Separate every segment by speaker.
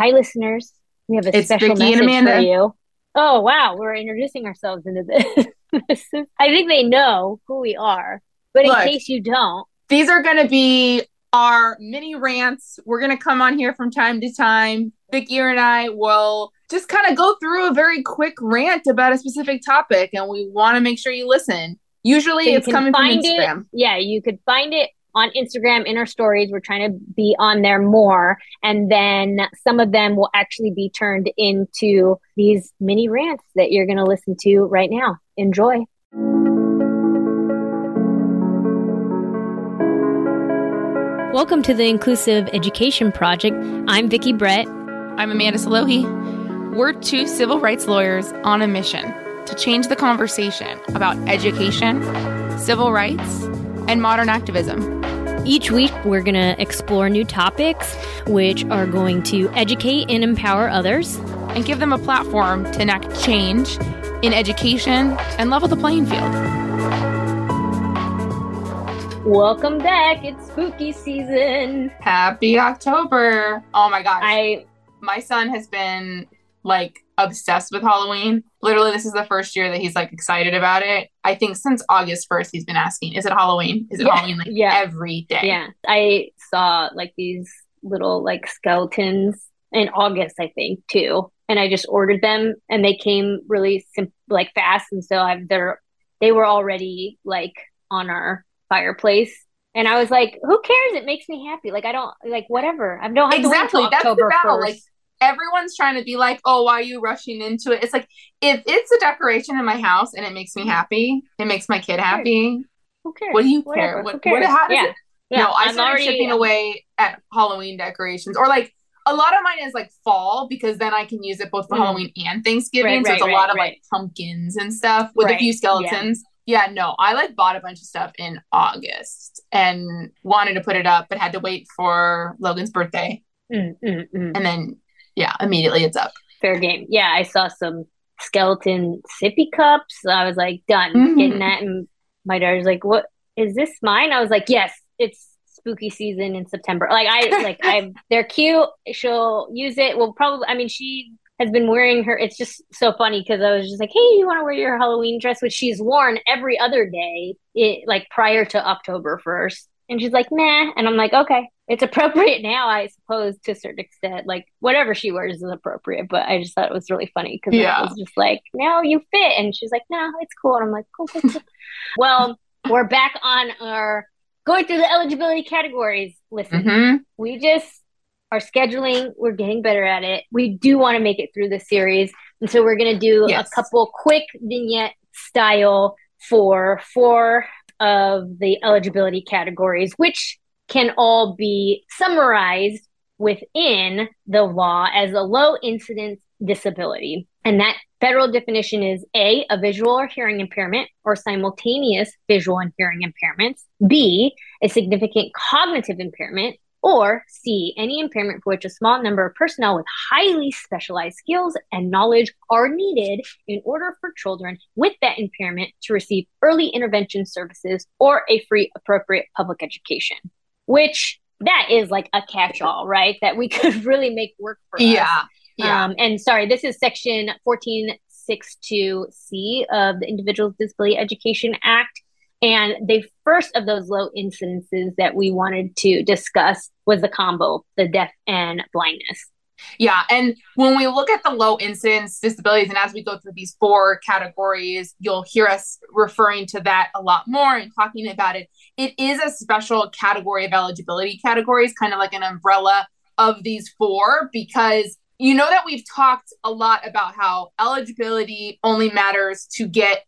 Speaker 1: Hi, listeners. We have a
Speaker 2: It's
Speaker 1: special
Speaker 2: Vicki
Speaker 1: message for you. Oh, wow. We're introducing ourselves into this. I think they know who we are, but in case you don't,
Speaker 2: These are going to be our mini rants. We're going to come on here from time to time. Vicki and I will just kind of go through a very quick rant about a specific topic, and we want to make sure you listen. Usually
Speaker 1: So
Speaker 2: it's coming from
Speaker 1: find it-
Speaker 2: Instagram.
Speaker 1: yeah, you could find it on Instagram in our stories. We're trying to be on there more. And then some of them will actually be turned into these mini rants that you're going to listen to right now. Enjoy. Welcome to the Inclusive Education Project. I'm Vicki Brett.
Speaker 3: I'm Amanda Selogie. We're two civil rights lawyers on a mission to change the conversation about education, civil rights, and modern activism.
Speaker 1: Each week, we're going to explore new topics which are going to educate and empower others.
Speaker 3: and give them a platform to enact change in education and level the playing field.
Speaker 1: Welcome back. It's spooky season.
Speaker 2: Happy October. Oh my gosh.
Speaker 1: I
Speaker 2: My son has been like obsessed with Halloween. Literally, this is the first year that he's like excited about it. I think since August 1st, he's been asking, Is it Halloween? Is it
Speaker 1: Yeah,
Speaker 2: Halloween? Like
Speaker 1: yeah.
Speaker 2: every day.
Speaker 1: yeah, I saw like these little like skeletons in August, I think, too. And I just ordered them and they came really sim- like fast and so I've they're they were already like on our fireplace. And I was like, who cares? It makes me happy. Like I don't like whatever. I don't have
Speaker 2: Exactly. That's battle.
Speaker 1: 1st.
Speaker 2: Like everyone's trying to be like, oh, why are you rushing into it? It's like if it's a decoration in my house and it makes me happy, it makes my kid happy.
Speaker 1: who cares?
Speaker 2: What do you
Speaker 1: Whatever,
Speaker 2: care? What, what how does
Speaker 1: yeah.
Speaker 2: it
Speaker 1: Yeah,
Speaker 2: no, I
Speaker 1: I'm
Speaker 2: started
Speaker 1: already-
Speaker 2: chipping away at Halloween decorations, or like a lot of mine is like fall because then I can use it both for
Speaker 1: Mm.
Speaker 2: Halloween and Thanksgiving.
Speaker 1: Right,
Speaker 2: so it's a
Speaker 1: right,
Speaker 2: lot
Speaker 1: right,
Speaker 2: of like pumpkins and stuff with a few
Speaker 1: yeah.
Speaker 2: skeletons. Yeah. no, I like bought a bunch of stuff in August and wanted to put it up, but had to wait for Logan's birthday,
Speaker 1: Mm, mm, mm.
Speaker 2: and then yeah, immediately it's up.
Speaker 1: Fair game. Yeah, I saw some skeleton sippy cups. I was like, done
Speaker 2: Mhm.
Speaker 1: getting that. And my daughter's like, what is this mine? I was like, yes, it's spooky season in September. Like I like I they're cute. She'll use it. Well probably I mean she has been wearing her it's just so funny because I was just like, hey, you want to wear your Halloween dress, which she's worn every other day, it like prior to October first. And she's like, nah. And I'm like, okay, it's appropriate now, I suppose, to a certain extent. Like, whatever she wears is appropriate. But I just thought it was really funny because
Speaker 2: Yeah.
Speaker 1: it was just like, no, you fit. And she's like, no, it's cool. And I'm like, cool, cool, cool. well, we're back on our going through the eligibility categories. Listen,
Speaker 2: hmm
Speaker 1: we just are scheduling. We're getting better at it. We do want to make it through the series. And so we're going to do
Speaker 2: Yes.
Speaker 1: a couple quick vignette style for four of the eligibility categories, which can all be summarized within the law as a low incidence disability. And that federal definition is A, a visual or hearing impairment or simultaneous visual and hearing impairments, B, a significant cognitive impairment, or C, any impairment for which a small number of personnel with highly specialized skills and knowledge are needed in order for children with that impairment to receive early intervention services or a free appropriate public education. Which that is like a catch-all, right? That we could really make work for us.
Speaker 2: Yeah, yeah.
Speaker 1: Um, and sorry, this is section 1462C of the Individuals with Disability Education Act. And the first of those low incidences that we wanted to discuss was the combo, the deaf and blindness.
Speaker 2: Yeah, and when we look at the low incidence disabilities, and as we go through these four categories, you'll hear us referring to that a lot more and talking about it. It is a special category of eligibility categories, kind of like an umbrella of these four, because you know that we've talked a lot about how eligibility only matters to get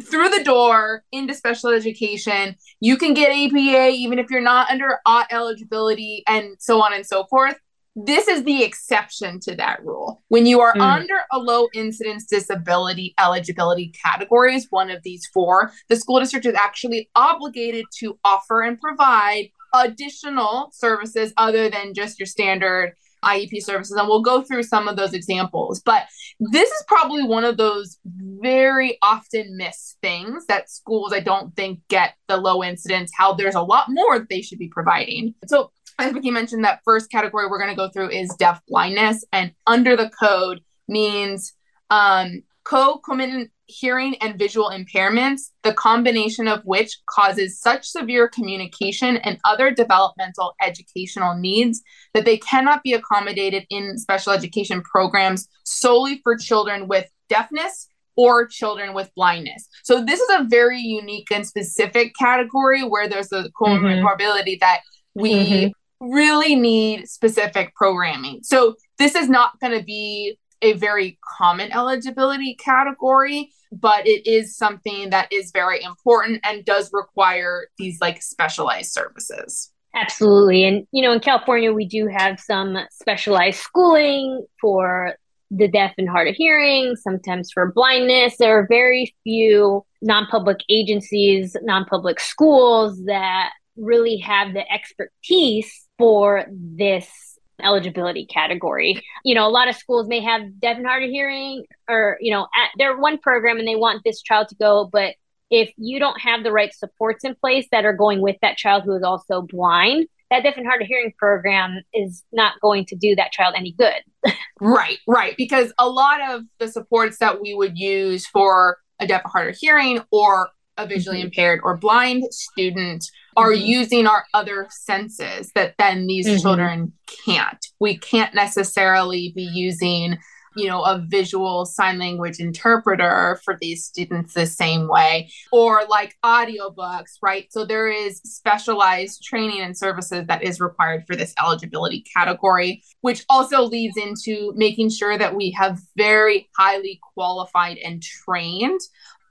Speaker 2: through the door into special education. You can get APA even if you're not under OT eligibility, and so on and so forth this is the exception to that rule. When you are
Speaker 1: Mm.
Speaker 2: under a low incidence disability eligibility category, is one of these four, the school district is actually obligated to offer and provide additional services other than just your standard IEP services. And we'll go through some of those examples. But this is probably one of those very often missed things that schools, I don't think, get the low incidence, how there's a lot more that they should be providing. So as Vicki mentioned, that first category we're going to go through is deaf blindness, and under the code means um, concomitant hearing and visual impairments, the combination of which causes such severe communication and other developmental educational needs that they cannot be accommodated in special education programs solely for children with deafness or children with blindness. So this is a very unique and specific category where there's a comorbidity mm-hmm. that we mm-hmm. really need specific programming. So this is not going to be a very common eligibility category, but it is something that is very important and does require these like specialized services.
Speaker 1: Absolutely. And, you know, in California, we do have some specialized schooling for the deaf and hard of hearing, sometimes for blindness. There are very few non public agencies, non public schools that really have the expertise for this eligibility category. You know, a lot of schools may have deaf and hard of hearing or, you know, at their one program and they want this child to go, but if you don't have the right supports in place that are going with that child who is also blind, that deaf and hard of hearing program is not going to do that child any good.
Speaker 2: right, right. Because a lot of the supports that we would use for a deaf or hard of hearing or a visually mm-hmm. impaired or blind student are mm-hmm. using our other senses that then these mm-hmm. children can't. We can't necessarily be using you know a visual sign language interpreter for these students the same way or like audiobooks right so there is specialized training and services that is required for this eligibility category which also leads into making sure that we have very highly qualified and trained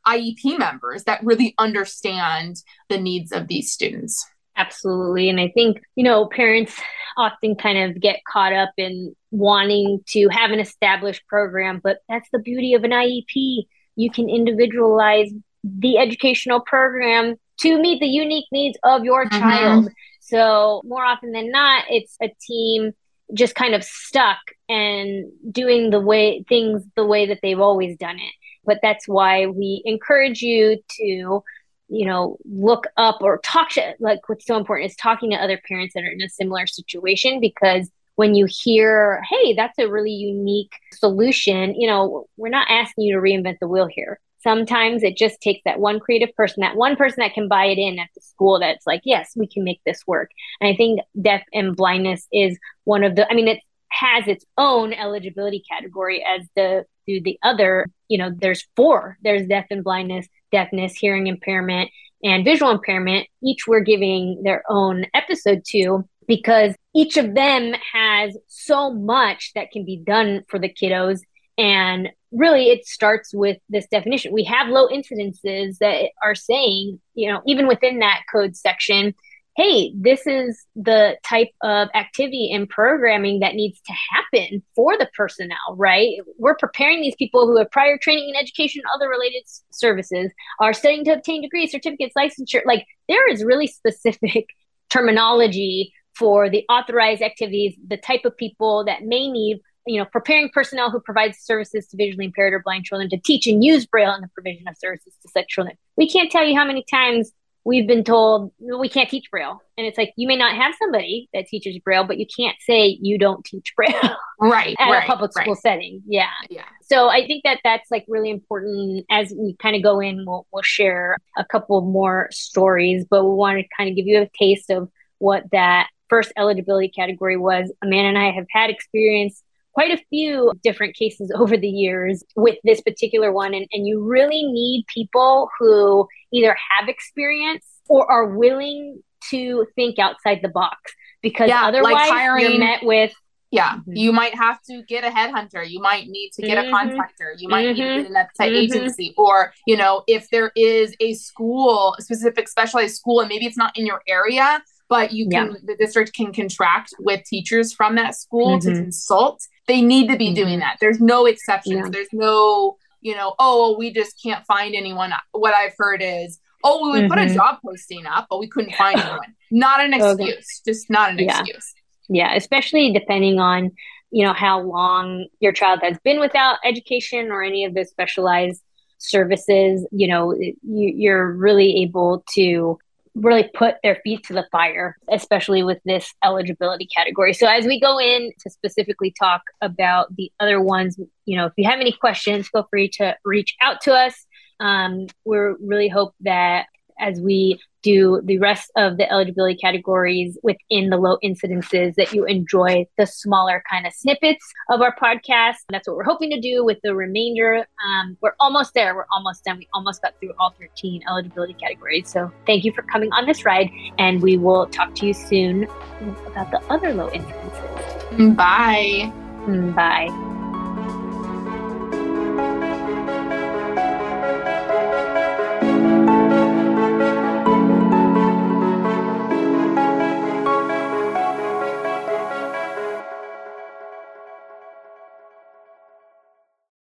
Speaker 2: IEP members that really understand the needs of these students.
Speaker 1: Absolutely. And I think, you know, parents often kind of get caught up in wanting to have an established program, but that's the beauty of an IEP. You can individualize the educational program to meet the unique needs of your mm-hmm. child. So, more often than not, it's a team just kind of stuck and doing the way things the way that they've always done it but that's why we encourage you to you know look up or talk to like what's so important is talking to other parents that are in a similar situation because when you hear hey that's a really unique solution you know we're not asking you to reinvent the wheel here. Sometimes it just takes that one creative person that one person that can buy it in at the school that's like yes we can make this work. And i think deaf and blindness is one of the i mean it has its own eligibility category as the the other you know there's four. There's deaf and blindness deafness hearing impairment and visual impairment. Each we're giving their own episode to because each of them has so much that can be done for the kiddos. And really it starts with this definition. We have low incidences that are saying you know even within that code section hey, this is the type of activity and programming that needs to happen for the personnel, right? We're preparing these people who have prior training in education other related services, are studying to obtain degrees, certificates, licensure. Like there is really specific terminology for the authorized activities, the type of people that may need you know, preparing personnel who provides services to visually impaired or blind children to teach and use Braille in the provision of services to such children. We can't tell you how many times we've been told we can't teach braille. And it's like you may not have somebody that teaches braille but you can't say you don't teach braille
Speaker 2: right
Speaker 1: at
Speaker 2: right,
Speaker 1: a public
Speaker 2: right.
Speaker 1: school setting. Yeah.
Speaker 2: Yeah.
Speaker 1: So i think that that's like really important as we kind of go in we'll, we'll share a couple more stories but we want to kind of give you a taste of what that first eligibility category was. Amanda and i have had experience quite a few different cases over the years with this particular one. And, and you really need people who either have experience or are willing to think outside the box because yeah, otherwise like hiring, you're met with
Speaker 2: yeah mm-hmm. you might have to get a headhunter you might need to get mm-hmm. a contractor you might mm-hmm. need to mm-hmm. get an outside mm-hmm. agency or you know if there is a school a specific specialized school and maybe it's not in your area but you can yeah. the district can contract with teachers from that school to mm-hmm. consult they need to be doing that there's no exceptions yeah. there's no you know oh we just can't find anyone what i've heard is oh we mm-hmm. put a mm-hmm. job posting up but we couldn't find anyone not an excuse okay. just not an
Speaker 1: yeah.
Speaker 2: excuse
Speaker 1: yeah especially depending on you know how long your child has been without education or any of the specialized services you know you, you're really able to really put their feet to the fire, especially with this eligibility category. So as we go in to specifically talk about the other ones, you know, if you have any questions, feel free to reach out to us. Um, we really hope that as we do the rest of the eligibility categories within the low incidences that you enjoy the smaller kind of snippets of our podcast. That's what we're hoping to do with the remainder. Um, we're almost there. We're almost done. We almost got through all 13 eligibility categories. So thank you for coming on this ride, and we will talk to you soon about the other low incidences.
Speaker 2: Bye.
Speaker 1: Bye.